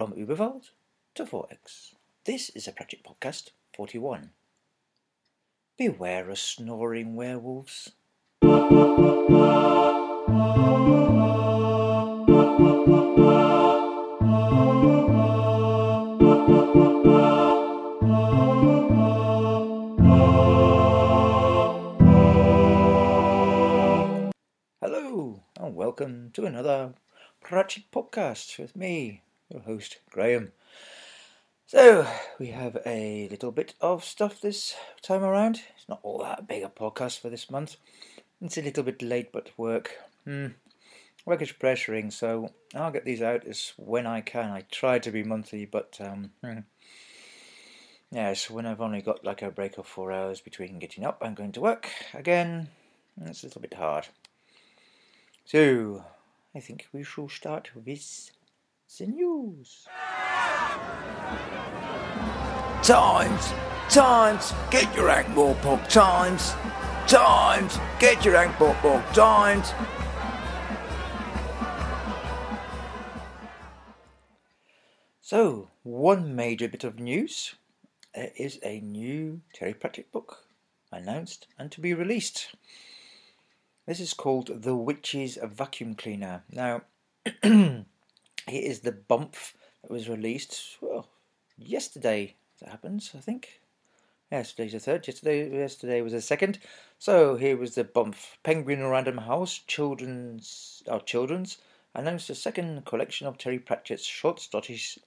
From Uberwald to Fourecks. This is a Pratchett Podcast 41. Beware of snoring werewolves. Hello, and welcome to another Pratchett Podcast with me, your host, Graham. So, we have a little bit of stuff this time around. It's not all that big a podcast for this month. It's a little bit late, but work. Hmm. Work is pressuring, so I'll get these out as when I can. I try to be monthly, but um, hmm. yes, when I've only got like a break of four hours between getting up and going to work again, it's a little bit hard. So, I think we shall start with the news. Times, times, get your Ankh Morpork, times, times, get your Ankh Morpork, times. So, one major bit of news there is a new Terry Pratchett book announced and to be released. This is called The Witch's Vacuum Cleaner. Now, here is the bump that was released well yesterday. That happens, I think. Yesterday's the third. Yesterday, yesterday was the second. So here was the bump. Penguin Random House Children's, our oh, children's announced a second collection of Terry Pratchett's short stories.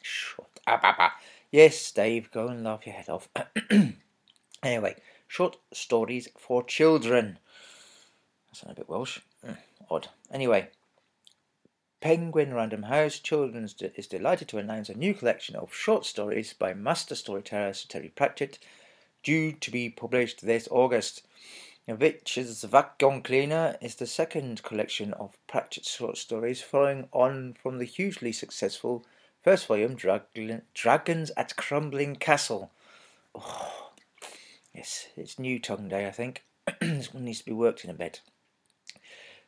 Short. Ah, ah, ah. Yes, Dave, go and laugh your head off. anyway, short stories for children. That's a bit Welsh. Mm, odd. Anyway, Penguin Random House Children's is delighted to announce a new collection of short stories by master storyteller Sir Terry Pratchett, due to be published this August. Witch's Vacuum Cleaner is the second collection of Pratchett's short stories, following on from the hugely successful first volume, Dragons at Crumbling Castle. Oh, yes, it's new tongue day, I think. this one needs to be worked in a bit.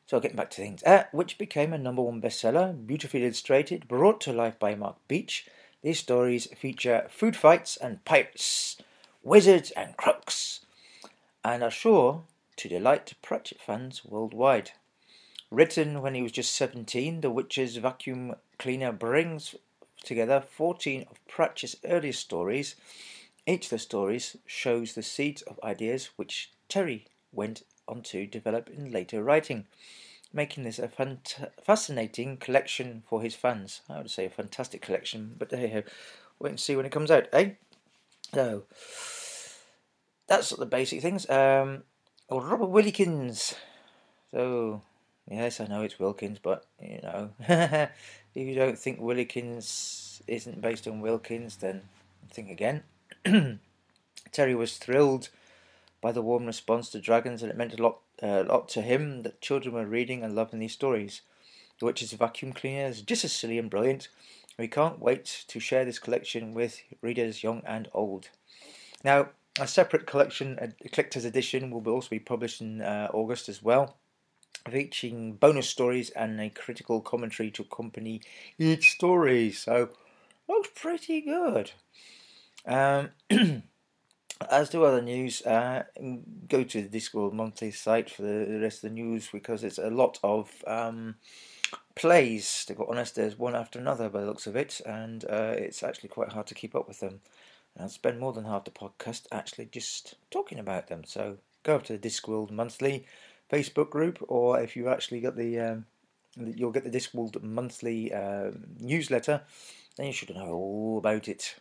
So getting back to things, uh, which became a number one bestseller, beautifully illustrated, brought to life by Mark Beech. These stories feature food fights and pirates, wizards and crooks, and are sure to delight Pratchett fans worldwide. Written when he was just 17, The Witch's Vacuum Cleaner brings together 14 of Pratchett's earliest stories. Each of the stories shows the seeds of ideas which Terry went on to develop in later writing, making this a fascinating collection for his fans. I would say a fantastic collection, but hey ho, wait and see when it comes out, eh? So, that's the basic things. Um, oh, Robert Wilkins. So, yes, I know it's Wilkins, but you know, if you don't think Wilkins isn't based on Wilkins, then think again. Terry was thrilled by the warm response to Dragons, and it meant a lot, uh, lot to him that children were reading and loving these stories. The Witch's Vacuum Cleaner is just as silly and brilliant. We can't wait to share this collection with readers young and old. Now, a separate collection, a collector's edition, will also be published in uh, August as well, featuring bonus stories and a critical commentary to accompany each story. So, looks pretty good. Um, as to other news, uh, go to the Discworld monthly site for the rest of the news because it's a lot of um, plays. To be honest, there's one after another by the looks of it, and uh, it's actually quite hard to keep up with them. And I spend more than half the podcast actually just talking about them. So go up to the Discworld monthly Facebook group, or if you've actually got the, um, you'll get the Discworld monthly uh, newsletter, then you should know all about it.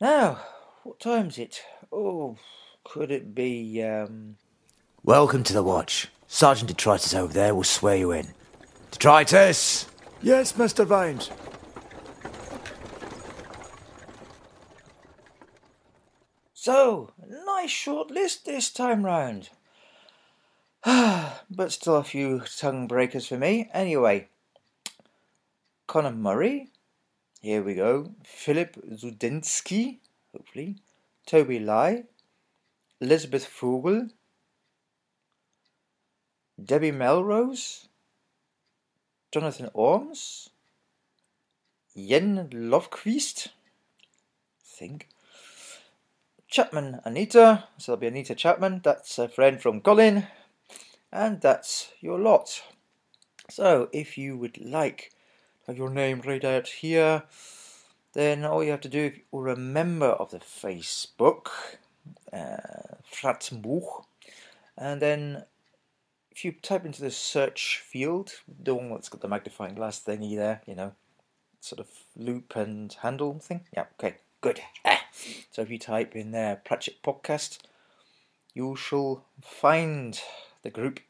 Now, what time's it? Oh, could it be, um... Welcome to the watch. Sergeant Detritus over there will swear you in. Detritus! Yes, Mr. Vimes. So, nice short list this time round. but still a few tongue breakers for me. Anyway, Conor Murray. Here we go. Philip Zudensky, hopefully. Toby Lai. Elizabeth Fogel. Debbie Melrose. Jonathan Orms. Jen Lovquist. I think. Chapman Anita. So that'll be Anita Chapman. That's a friend from Colin. And that's your lot. So if you would like to have your name read out here, then all you have to do, you're a member of the Facebook, uh, and then if you type into the search field, the one that's got the magnifying glass thingy there, you know, sort of loop and handle thing. Yeah, okay, good. Ah. So if you type in there Pratchett Podcast, you shall find the group.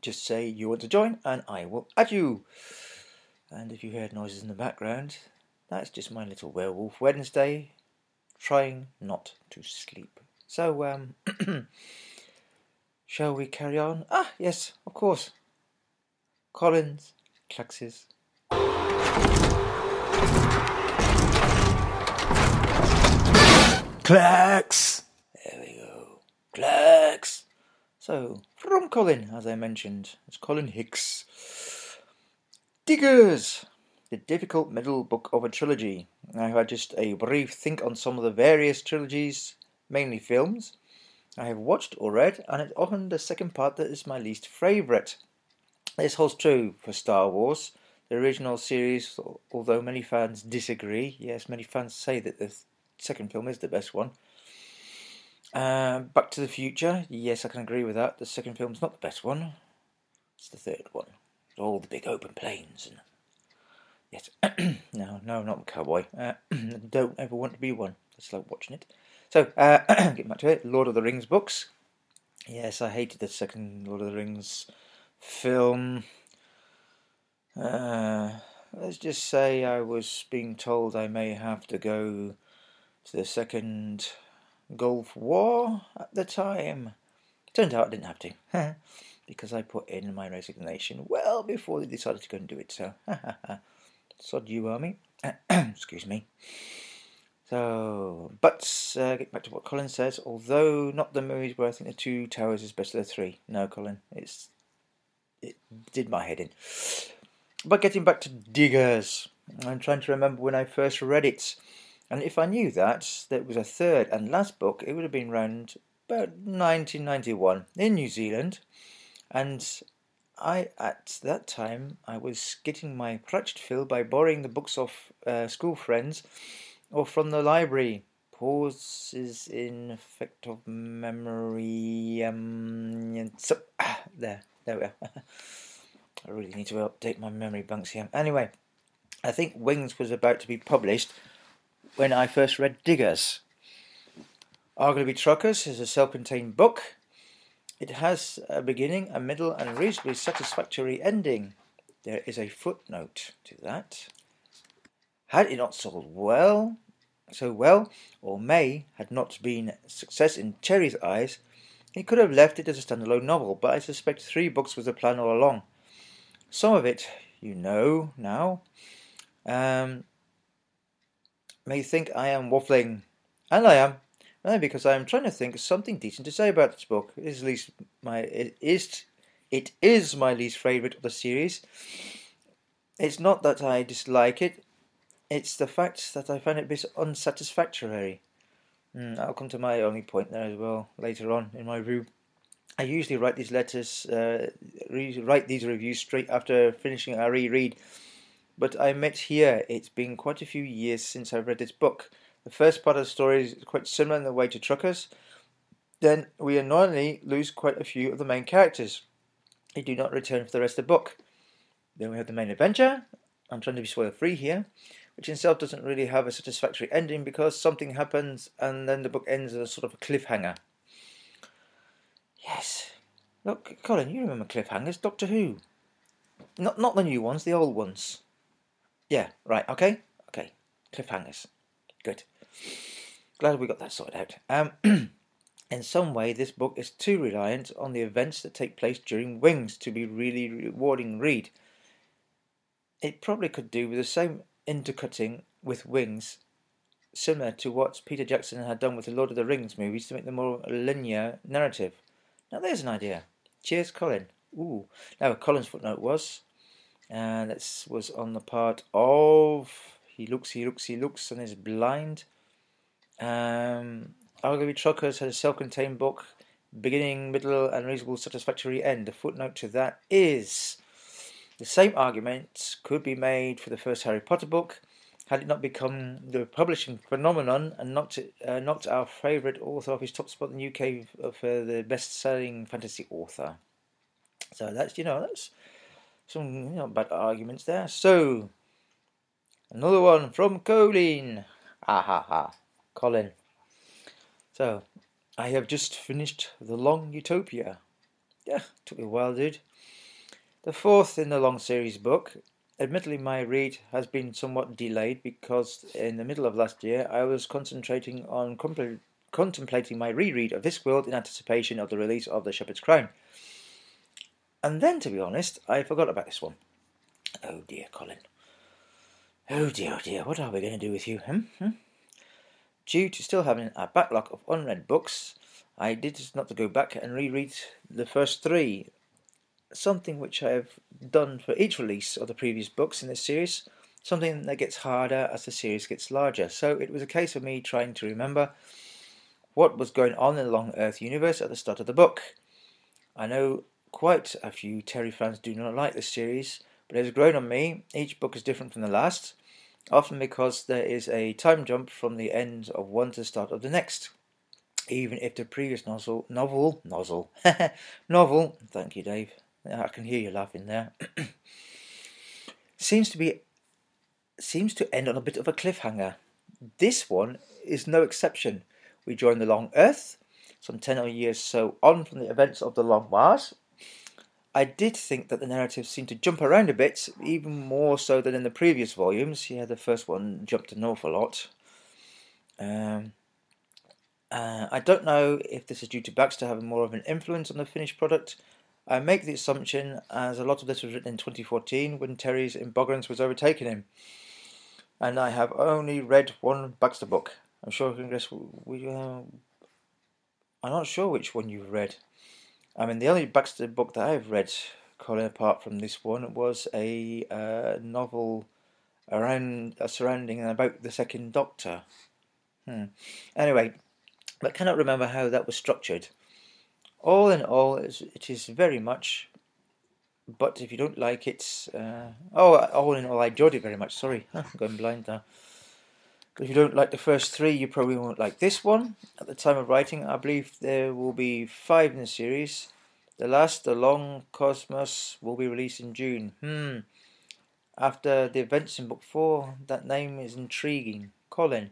Just say you want to join and I will add you. And if you heard noises in the background, that's just my little werewolf Wednesday trying not to sleep. So, um, shall we carry on? Ah, yes, of course. Collins, Claxes. Clacks! There we go. Clax! So, from Colin, as I mentioned, it's Colin Hicks. Diggers! The difficult middle book of a trilogy. I've had just a brief think on some of the various trilogies, mainly films, I have watched or read, and it's often the second part that is my least favourite. This holds true for Star Wars, the original series, although many fans disagree. Yes, many fans say that the second film is the best one. Uh, Back to the Future, yes, I can agree with that. The second film's not the best one. It's the third one. All the big open plains and yes, no, no, not a cowboy. Uh, don't ever want to be one. It's like watching it. So, uh, getting back to it, Lord of the Rings books. Yes, I hated the second Lord of the Rings film. Uh, let's just say I was being told I may have to go to the second Gulf War at the time. Turned out I didn't have to, because I put in my resignation well before they decided to go and do it. So, sod you, army. Excuse me. So, but uh, get back to what Colin says. Although not the movies where I think the Two Towers is best of the three. No, Colin, it's it did my head in. But getting back to Diggers, I'm trying to remember when I first read it. And if I knew that, that was a third and last book, it would have been around about 1991 in New Zealand. And I, at that time, I was getting my Pratchett fill by borrowing the books of uh, school friends or from the library. Pauses in effect of memory. Um, so, ah, there, there we are. I really need to update my memory banks here. Anyway, I think Wings was about to be published when I first read Diggers. Arguably Truckers is a self contained book. It has a beginning, a middle, and a reasonably satisfactory ending. There is a footnote to that. Had it not sold well, so well, or May had not been success in Terry's eyes, he could have left it as a standalone novel, but I suspect three books was the plan all along. Some of it you know now. Um, may think I am waffling, and I am, only because I am trying to think of something decent to say about this book. It is least my it is it is my least favourite of the series. It's not that I dislike it; it's the fact that I find it a bit unsatisfactory. Mm, I'll come to my only point there as well later on in my review. I usually write these letters, uh, re- write these reviews straight after finishing a reread but I admit here it's been quite a few years since I've read this book. The first part of the story is quite similar in the way to Truckers. Then we annoyingly lose quite a few of the main characters. They do not return for the rest of the book. Then we have the main adventure. I'm trying to be spoiler free here, which in itself doesn't really have a satisfactory ending because something happens and then the book ends as a sort of a cliffhanger. Yes. Look, Colin, you remember cliffhangers, Doctor Who. Not not the new ones, the old ones. Yeah, right. Okay, okay. Cliffhangers. Good. Glad we got that sorted out. Um, in some way, this book is too reliant on the events that take place during Wings to be really rewarding read. It probably could do with the same intercutting with Wings, similar to what Peter Jackson had done with the Lord of the Rings movies to make them more linear narrative. Now, there's an idea. Cheers, Colin. Ooh. Now, Colin's footnote was, and this was on the part of he looks, he looks, he looks, and is blind. Um, Arguably, Truckers had a self-contained book, beginning, middle, and reasonable satisfactory end. The footnote to that is the same argument could be made for the first Harry Potter book, had it not become the publishing phenomenon and knocked, uh, knocked our favourite author off his top spot in the UK for the best-selling fantasy author. So that's you know that's some you know, bad arguments there. So another one from Colin. Ha ha ha, Colin. So, I have just finished The Long Utopia. Yeah, took me a while, dude. The fourth in the long series book. Admittedly, my read has been somewhat delayed because in the middle of last year I was concentrating on contemplating my reread of Discworld in anticipation of the release of The Shepherd's Crown. And then, to be honest, I forgot about this one. Oh dear, Colin. Oh dear, oh dear, what are we going to do with you, hmm? hmm? Due to still having a backlog of unread books, I did not to go back and reread the first three, something which I have done for each release of the previous books in this series, something that gets harder as the series gets larger. So it was a case of me trying to remember what was going on in the Long Earth universe at the start of the book. I know quite a few Terry fans do not like this series, but it has grown on me. Each book is different from the last often because there is a time jump from the end of one to start of the next. Even if the previous novel, novel, nozzle, novel, thank you, Dave. I can hear you laughing there. seems to be, seems to end on a bit of a cliffhanger. This one is no exception. We join the Long Earth, some ten or years so on from the events of the Long Mars, I did think that the narrative seemed to jump around a bit, even more so than in the previous volumes. Yeah, the first one jumped an awful lot. Um, uh, I don't know if this is due to Baxter having more of an influence on the finished product. I make the assumption, as a lot of this was written in 2014 when Terry's Embuggerance was overtaking him. And I have only read one Baxter book. I'm sure. We, uh, I'm not sure which one you've read. I mean, the only Baxter book that I've read, Colin, apart from this one, was a uh, novel around uh, surrounding and about the Second Doctor. Hmm. Anyway, but cannot remember how that was structured. All in all, it is very much. But if you don't like it, uh, oh, all in all, I enjoyed it very much. Sorry, I'm going blind now. If you don't like the first three, you probably won't like this one. At the time of writing, I believe there will be five in the series. The last, The Long Cosmos, will be released in June. Hmm. After the events in book four, that name is intriguing. Colin.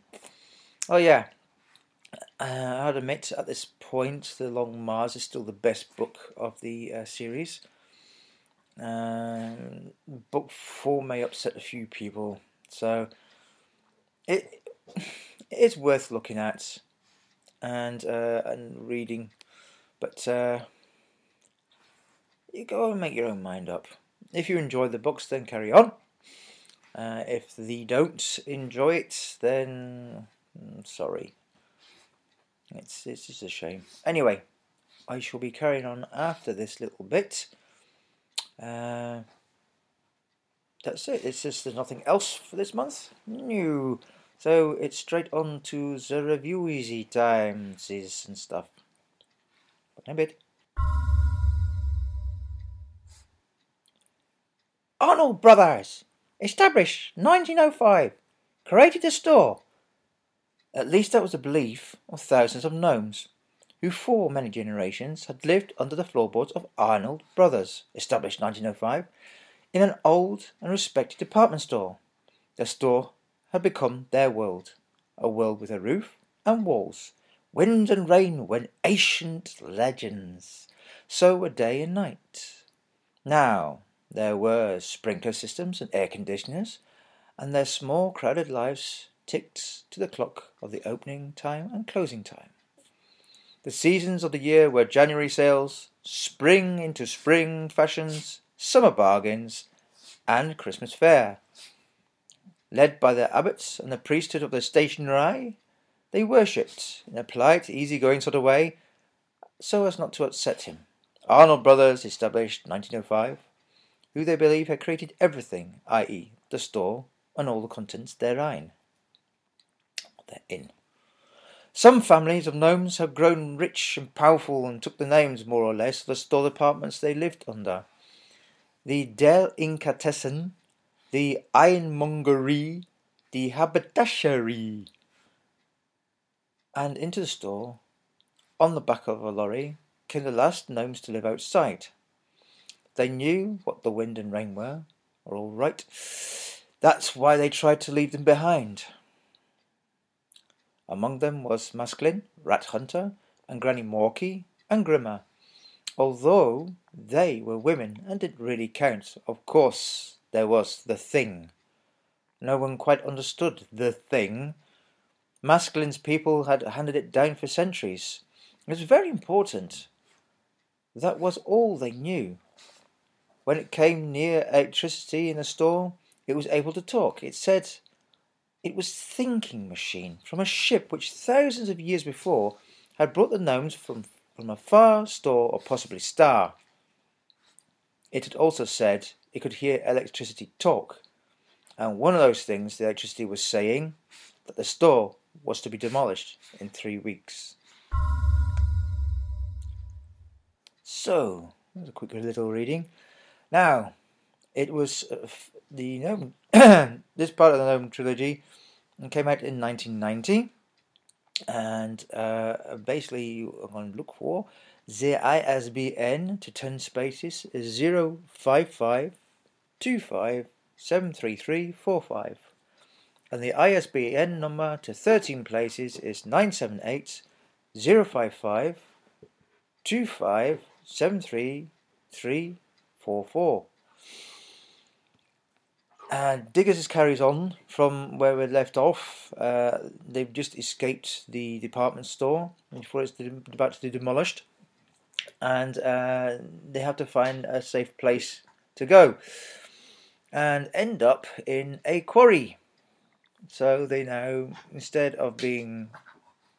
Oh, yeah. Uh, I'd admit at this point, The Long Mars is still the best book of the uh, series. Um, book four may upset a few people. So it it's worth looking at and uh, and reading, but uh, you go and make your own mind up. If you enjoy the books, then carry on. Uh, if they don't enjoy it, then mm, sorry. It's it's just a shame. Anyway, I shall be carrying on after this little bit. Uh, that's it. It's just there's nothing else for this month. New. So it's straight on to the review easy times and stuff. In a bit. Arnold Brothers, established 1905, created a store. At least that was the belief of thousands of gnomes, who for many generations had lived under the floorboards of Arnold Brothers, established 1905, in an old and respected department store. The store had become their world, a world with a roof and walls, wind and rain when ancient legends, so a day and night. Now, There were sprinkler systems and air conditioners, and their small, crowded lives ticked to the clock of the opening time and closing time. The seasons of the year were January sales, spring into spring fashions, summer bargains, and Christmas fair. Led by their abbots and the priesthood of the stationery, they worshipped in a polite, easy-going sort of way, so as not to upset him. Arnold Brothers, established 1905, who they believe had created everything, i.e., the store and all the contents therein. Therein. Some families of gnomes have grown rich and powerful and took the names, more or less, of the store departments they lived under. The Del Icatessen, the Ironmongery, the Haberdashery. And into the store, on the back of a lorry, came the last gnomes to live outside. They knew what the wind and rain were, are all right. That's why they tried to leave them behind. Among them was Masklin, Rat Hunter, and Granny Morkie, and Grimma. Although they were women and didn't really count, of course there was the thing. No one quite understood the thing. Masklin's people had handed it down for centuries. It was very important. That was all they knew. When it came near electricity in a store, it was able to talk. It said, it was thinking machine from a ship which thousands of years before had brought the gnomes from, from a far star or possibly star. It had also said it could hear electricity talk, and one of those things the electricity was saying that the store was to be demolished in three weeks. So, that's a quick little reading. Now, it was uh, the gnome, this part of the gnome trilogy came out in 1990 and uh, basically I'm going to look for the ISBN to 10 spaces is 055 and the ISBN number to 13 places is 978 055 and Diggers carries on from where we left off. Uh, they've just escaped the department store before it's about to be demolished, and uh, they have to find a safe place to go, and end up in a quarry. So they now, instead of being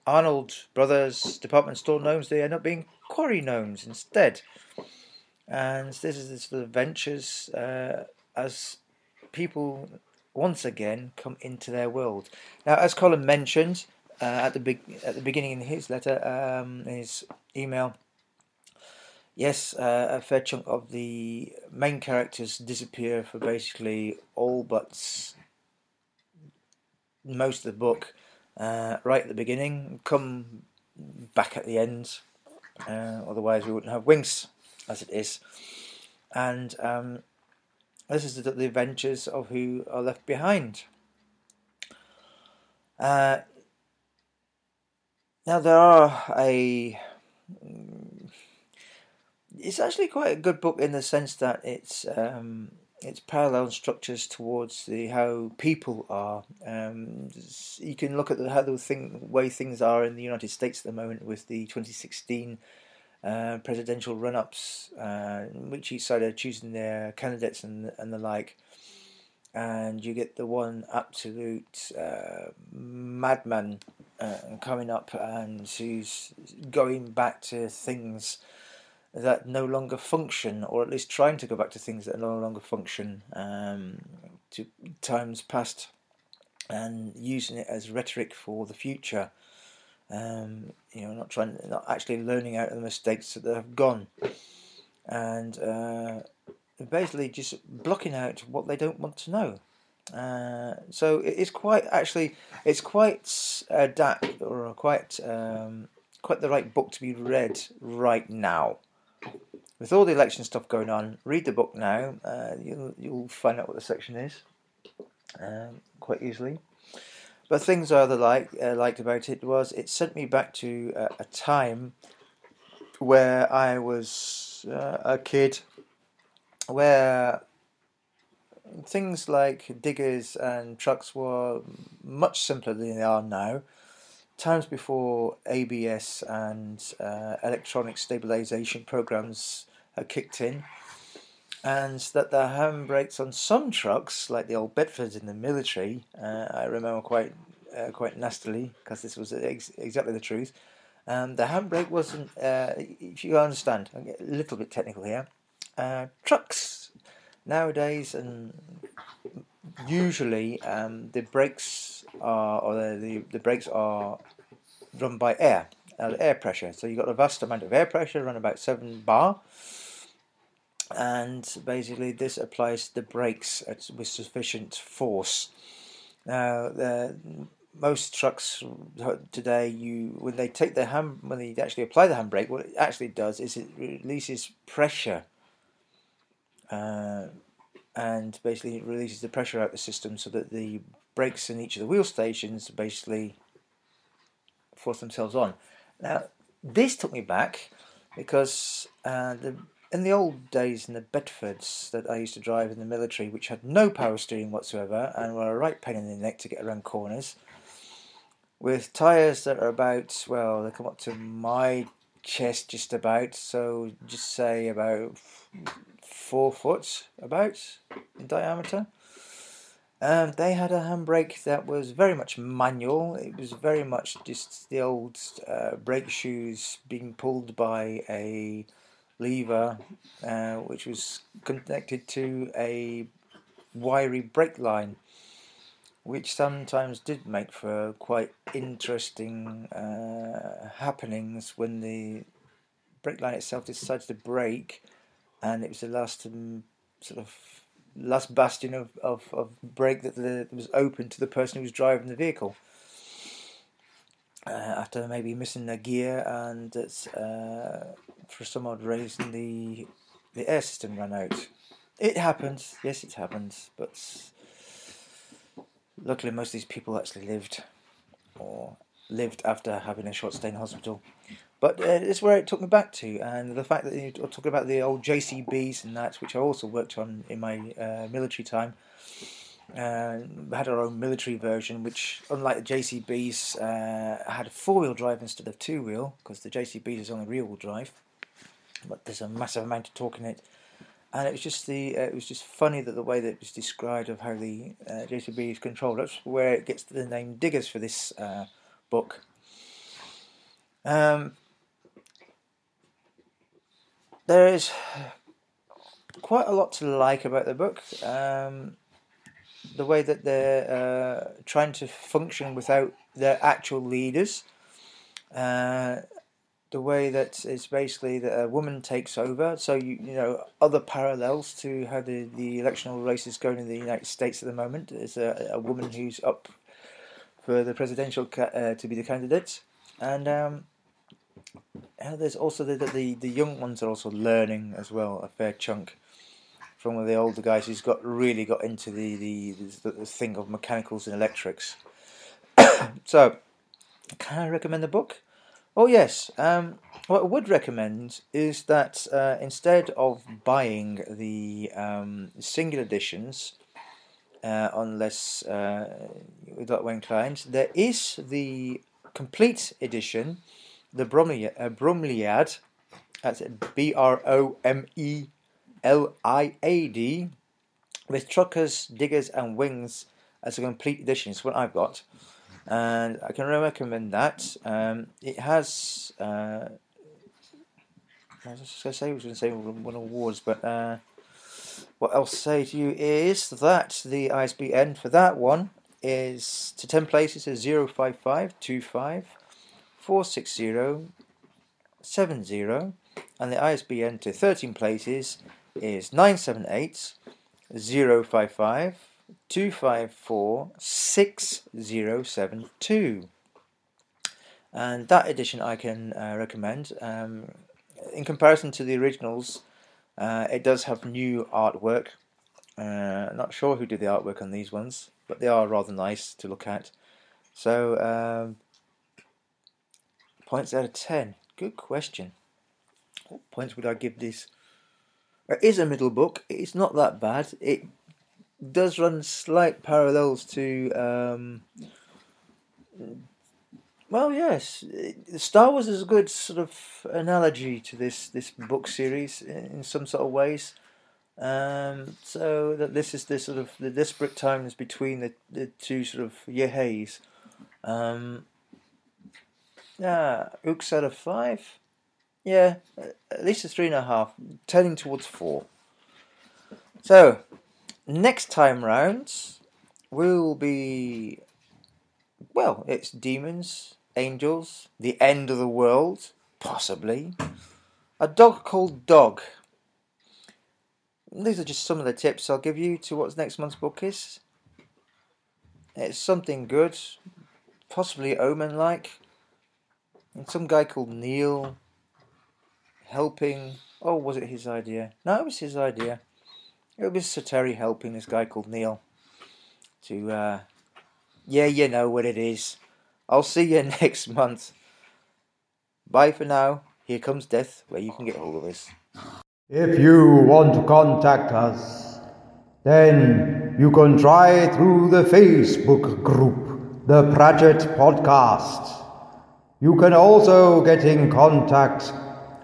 Arnold Brothers department store gnomes, they end up being quarry gnomes instead. And this is this sort of adventures uh, as people once again come into their world. Now, as Colin mentioned uh, at the big at the beginning in his letter, um, his email, yes, uh, a fair chunk of the main characters disappear for basically all but most of the book. Uh, right at the beginning, come back at the end. Uh, otherwise, we wouldn't have wings as it is. And um, this is the, the adventures of who are left behind. Uh, now there are a. It's actually quite a good book in the sense that it's um, it's parallel structures towards the how people are. Um, you can look at the, how the thing way things are in the United States at the moment with the 2016 uh, presidential run-ups, uh, which each side are choosing their candidates and and the like, and you get the one absolute uh, madman uh, coming up and who's going back to things that no longer function, or at least trying to go back to things that no longer function um, to times past, and using it as rhetoric for the future. Um, you know, not trying, not actually learning out of the mistakes that have gone, and uh, basically just blocking out what they don't want to know. Uh, so it's quite actually, it's quite adapt or quite um, quite the right book to be read right now. With all the election stuff going on, read the book now. Uh, you'll you'll find out what the section is um, quite easily. But things I other like uh, liked about it was it sent me back to uh, a time where I was uh, a kid, where things like diggers and trucks were much simpler than they are now. Times before ABS and uh, electronic stabilization programs had kicked in, and that the handbrakes on some trucks, like the old Bedfords in the military, uh, I remember quite uh, quite nastily because this was ex- exactly the truth. Um, the handbrake wasn't, uh, if you understand, a little bit technical here. Uh, trucks nowadays and usually um, the brakes are or the, the, the brakes are run by air, uh, air pressure. So you've got a vast amount of air pressure, around about seven bar, and basically this applies to the brakes with sufficient force. Now, the, most trucks today, you when they take the hand when they actually apply the handbrake, what it actually does is it releases pressure, uh, and basically releases the pressure out of the system so that the brakes in each of the wheel stations basically force themselves on. Now, this took me back because uh, the in the old days in the Bedfords that I used to drive in the military, which had no power steering whatsoever and were a right pain in the neck to get around corners, with tyres that are about, well, they come up to my chest just about, so just say about four foot about in diameter. Um, they had a handbrake that was very much manual. It was very much just the old uh, brake shoes being pulled by a lever, uh, which was connected to a wiry brake line which sometimes did make for quite interesting uh, happenings when the brake line itself decided to break, and it was the last um, sort of last bastion of, of, of brake that, the, was open to the person who was driving the vehicle. Uh, after maybe missing a gear and uh, for some odd reason the the air system ran out. It happens, yes, it happens, but Luckily, most of these people actually lived or lived after having a short stay in hospital. But uh, it's where it took me back to, and the fact that you're talking about the old JCBs and that, which I also worked on in my uh, military time. Uh, had our own military version, which, unlike the JCBs, uh, had four wheel drive instead of two wheel, because the JCB is only rear wheel drive. But there's a massive amount of torque in it, and it was just the uh, it was just funny that the way that it was described of how the uh, JCB is controlled. That's where it gets the name Diggers for this uh, book. Um, there is quite a lot to like about the book. Um, the way that they're uh, trying to function without their actual leaders. Uh, the way that it's basically that a woman takes over. So you you know other parallels to how the the electoral race is going in the United States at the moment. There's a, a woman who's up for the presidential uh, to be the candidate, and um, and there's also the, the the young ones are also learning as well a fair chunk from one of the older guys who's got really got into the the, the, the thing of mechanicals and electrics. so, can I recommend the book? Oh yes. Um, what I would recommend is that uh, instead of buying the um, single editions, uh, unless uh, without Wayne Kleins, there is the complete edition, the Bromley, Uh, Bromeliad that's B R O M E L I A D, with truckers, diggers, and wings as a complete edition. It's what I've got and I can recommend that. Um, it has. Uh, I was just going to say, I was going to say one awards, but uh, what I'll say to you is that the ISBN for that one is to 10 places is 05525 460 70, and the ISBN to 13 places is 978 055 254 6072. And that edition I can uh, recommend. Um, in comparison to the originals, uh, it does have new artwork. Uh, not sure who did the artwork on these ones, but they are rather nice to look at. So, um, points out of 10. Good question. What points would I give this? It is a middle book. It's not that bad. It does run slight parallels to. Um, well, yes, Star Wars is a good sort of analogy to this this book series in some sort of ways. Um, so that this is the sort of the desperate times between the, the two sort of Yeheis. Um, yeah, Ooks out of five. Yeah, at least a three and a half, turning towards four. So, next time round, will be well, it's demons, angels, the end of the world, possibly. A dog called Dog. These are just some of the tips I'll give you to what next month's book is. It's something good, possibly Omen like. And some guy called Neil helping. Oh, was it his idea? No, it was his idea. It was Sir Terry helping this guy called Neil to. Uh, yeah, you know what it is. I'll see you next month. Bye for now. Here comes death, where you can get hold of us. If you want to contact us, then you can try through the Facebook group, the Pratchett Podcast. You can also get in contact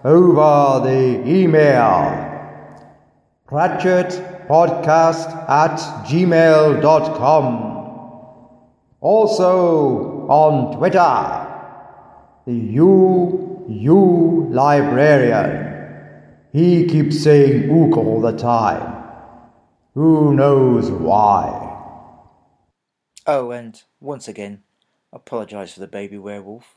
over the email pratchettpodcast at gmail.com. Also on Twitter, the UU Librarian. He keeps saying ook all the time. Who knows why? Oh, and once again, apologise for the baby werewolf.